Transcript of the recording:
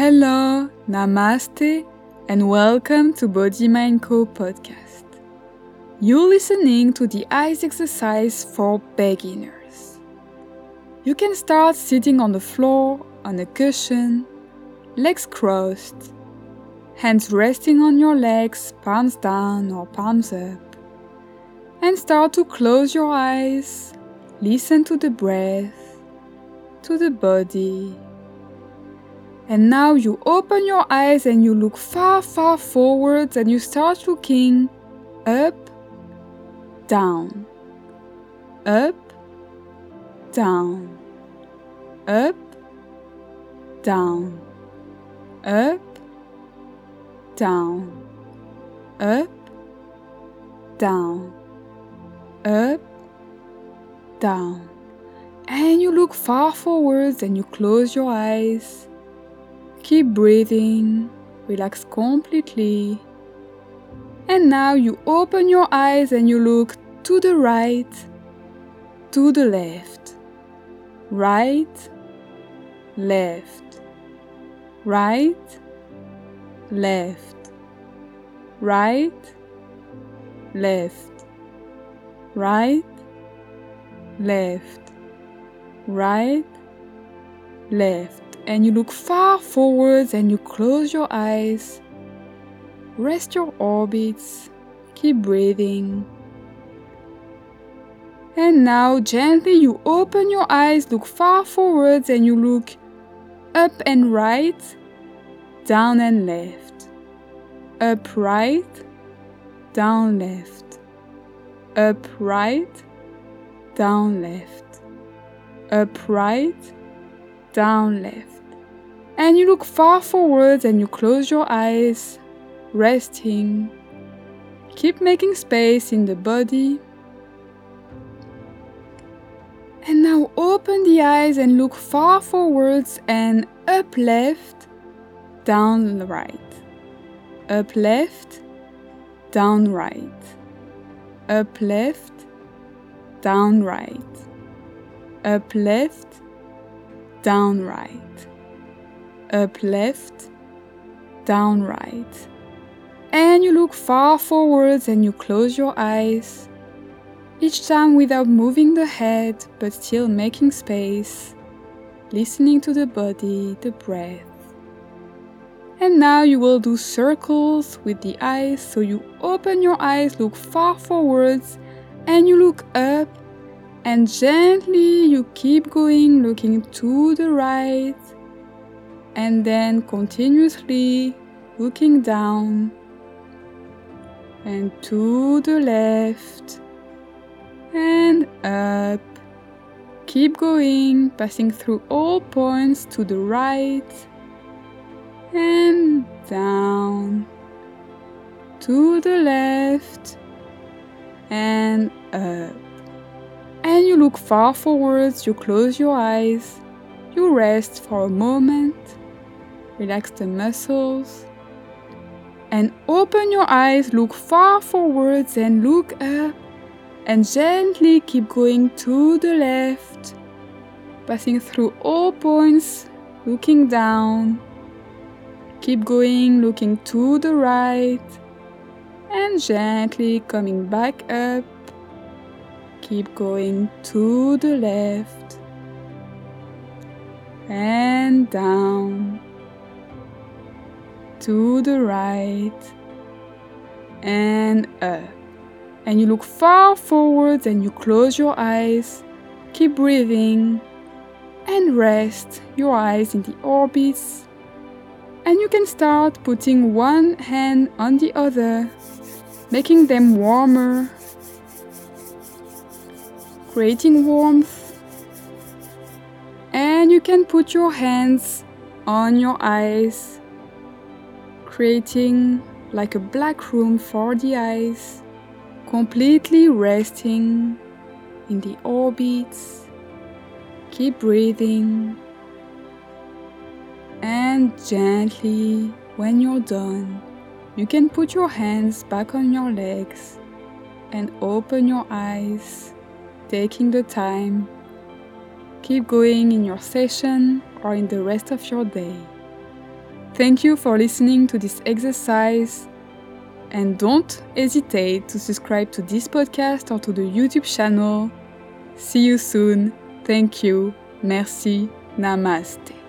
Hello, Namaste, and welcome to Body Mind Co podcast. You're listening to the eyes exercise for beginners. You can start sitting on the floor, on a cushion, legs crossed, hands resting on your legs, palms down or palms up, and start to close your eyes, listen to the breath, to the body and now you open your eyes and you look far, far forwards and you start looking up, down, up, down, up, down, up, down, up, down, up, down. And you look far forwards and you close your eyes Keep breathing, relax completely. And now you open your eyes and you look to the right, to the left, right, left, right, left, right, left, right, left, right, left and you look far forwards and you close your eyes. Rest your orbits. Keep breathing. And now gently you open your eyes, look far forwards and you look up and right, down and left. Up right, down left. Up right, down left. Up right, down left. And you look far forward and you close your eyes, resting. Keep making space in the body. And now open the eyes and look far forwards and up left, down right. Up left, down right. Up left, down right. Up left, down right, up left, down right. And you look far forwards and you close your eyes, each time without moving the head but still making space, listening to the body, the breath. And now you will do circles with the eyes, so you open your eyes, look far forwards, and you look up and gently you keep going looking to the right and then continuously looking down and to the left and up. Keep going passing through all points to the right and down to the left and up and you look far forwards, you close your eyes, you rest for a moment, relax the muscles, and open your eyes, look far forwards and look up, and gently keep going to the left, passing through all points, looking down. Keep going, looking to the right, and gently coming back up keep going to the left and down to the right and up. And you look far forward and you close your eyes. Keep breathing and rest your eyes in the orbits. And you can start putting one hand on the other, making them warmer creating warmth. And you can put your hands on your eyes, creating like a black room for the eyes, completely resting in the orbits. Keep breathing. And gently, when you're done, you can put your hands back on your legs and open your eyes taking the time. Keep going in your session or in the rest of your day. Thank you for listening to this exercise and don't hesitate to subscribe to this podcast or to the YouTube channel. See you soon. Thank you. Merci. Namaste.